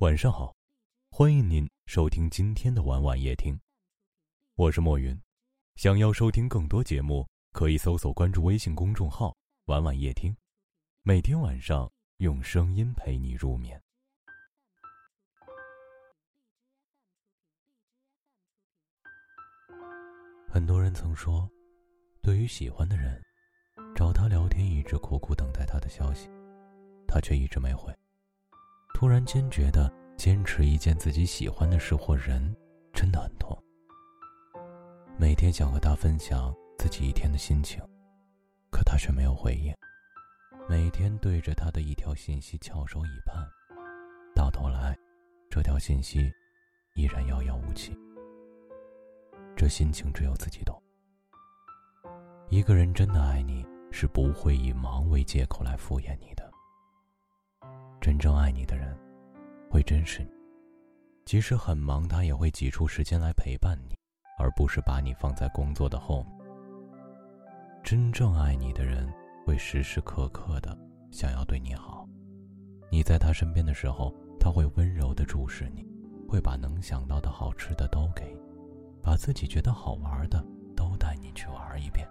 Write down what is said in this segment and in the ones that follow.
晚上好，欢迎您收听今天的晚晚夜听，我是莫云。想要收听更多节目，可以搜索关注微信公众号“晚晚夜听”，每天晚上用声音陪你入眠。很多人曾说，对于喜欢的人，找他聊天，一直苦苦等待他的消息，他却一直没回。突然间觉得坚持一件自己喜欢的事或人，真的很痛。每天想和他分享自己一天的心情，可他却没有回应。每天对着他的一条信息翘首以盼，到头来，这条信息依然遥遥无期。这心情只有自己懂。一个人真的爱你，是不会以忙为借口来敷衍你的。真正爱你的人，会珍视你，即使很忙，他也会挤出时间来陪伴你，而不是把你放在工作的后面。真正爱你的人，会时时刻刻的想要对你好。你在他身边的时候，他会温柔的注视你，会把能想到的好吃的都给你，把自己觉得好玩的都带你去玩一遍。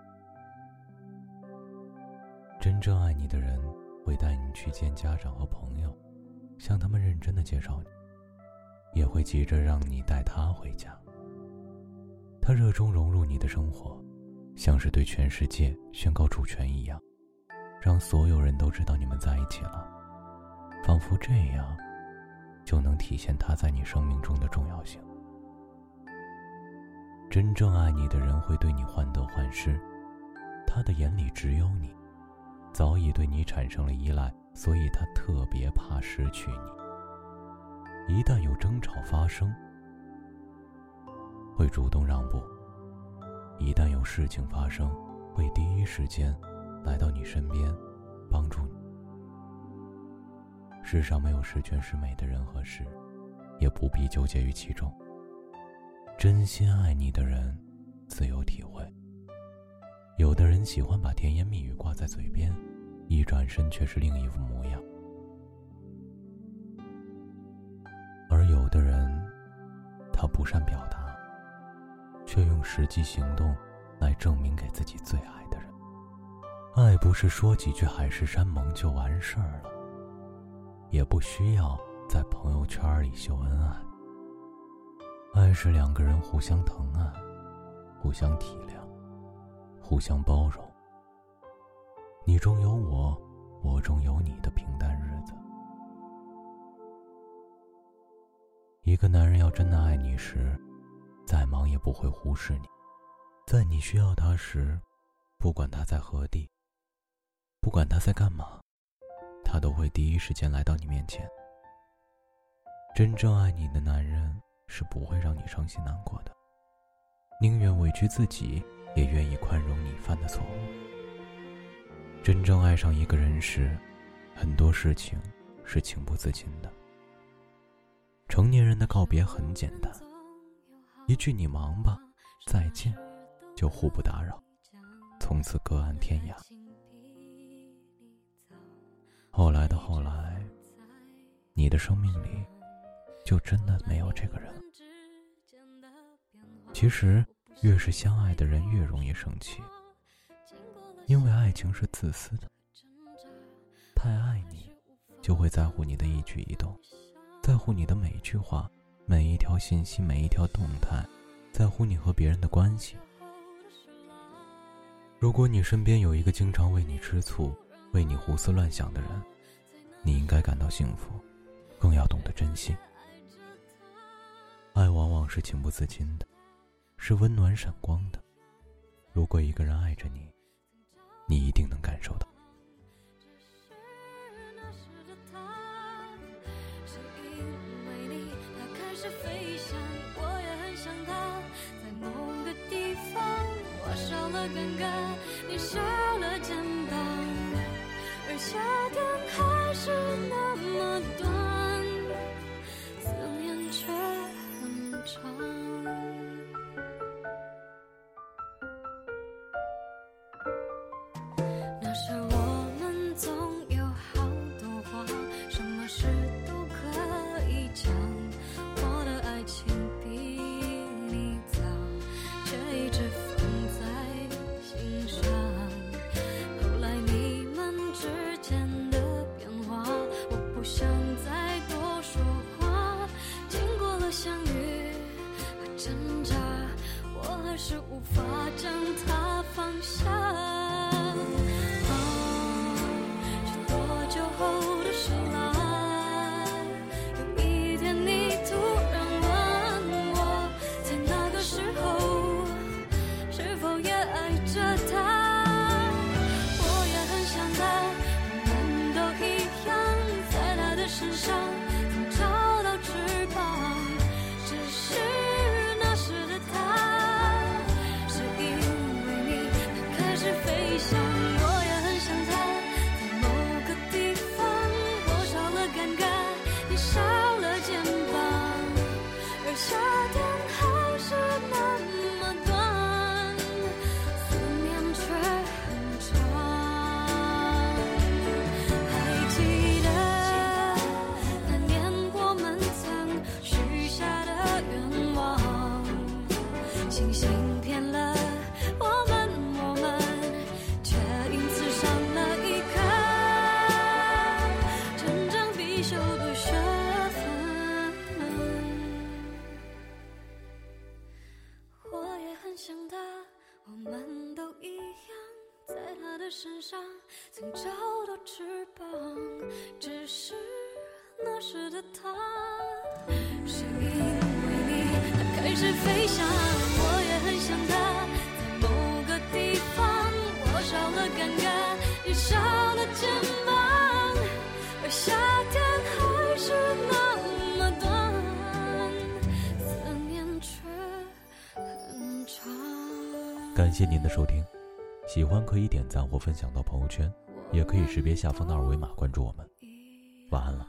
真正爱你的人。会带你去见家长和朋友，向他们认真的介绍你，也会急着让你带他回家。他热衷融入你的生活，像是对全世界宣告主权一样，让所有人都知道你们在一起了，仿佛这样就能体现他在你生命中的重要性。真正爱你的人会对你患得患失，他的眼里只有你。早已对你产生了依赖，所以他特别怕失去你。一旦有争吵发生，会主动让步；一旦有事情发生，会第一时间来到你身边，帮助你。世上没有十全十美的人和事，也不必纠结于其中。真心爱你的人，自有体会。有的人喜欢把甜言蜜语挂在嘴边，一转身却是另一副模样；而有的人，他不善表达，却用实际行动来证明给自己最爱的人。爱不是说几句海誓山盟就完事儿了，也不需要在朋友圈里秀恩爱。爱是两个人互相疼爱，互相体谅。互相包容，你中有我，我中有你的平淡日子。一个男人要真的爱你时，再忙也不会忽视你，在你需要他时，不管他在何地，不管他在干嘛，他都会第一时间来到你面前。真正爱你的男人是不会让你伤心难过的，宁愿委屈自己。也愿意宽容你犯的错误。真正爱上一个人时，很多事情是情不自禁的。成年人的告别很简单，一句“你忙吧，再见”，就互不打扰，从此各安天涯。后来的后来，你的生命里就真的没有这个人。其实。越是相爱的人，越容易生气，因为爱情是自私的。太爱你，就会在乎你的一举一动，在乎你的每一句话、每一条信息、每一条动态，在乎你和别人的关系。如果你身边有一个经常为你吃醋、为你胡思乱想的人，你应该感到幸福，更要懂得珍惜。爱往往是情不自禁的。是温暖闪光的。如果一个人爱着你，你一定能感受到。你少了肩膀，而夏无法将他放下。身上曾找到翅膀，只是那时的他，是因为你，他开始飞翔。我也很想他，在某个地方，我少了尴尬，也少了肩膀，而夏天还是那么短，思念却很长。感谢您的收听，喜欢可以点赞或分享到朋友圈，也可以识别下方的二维码关注我们。晚安了。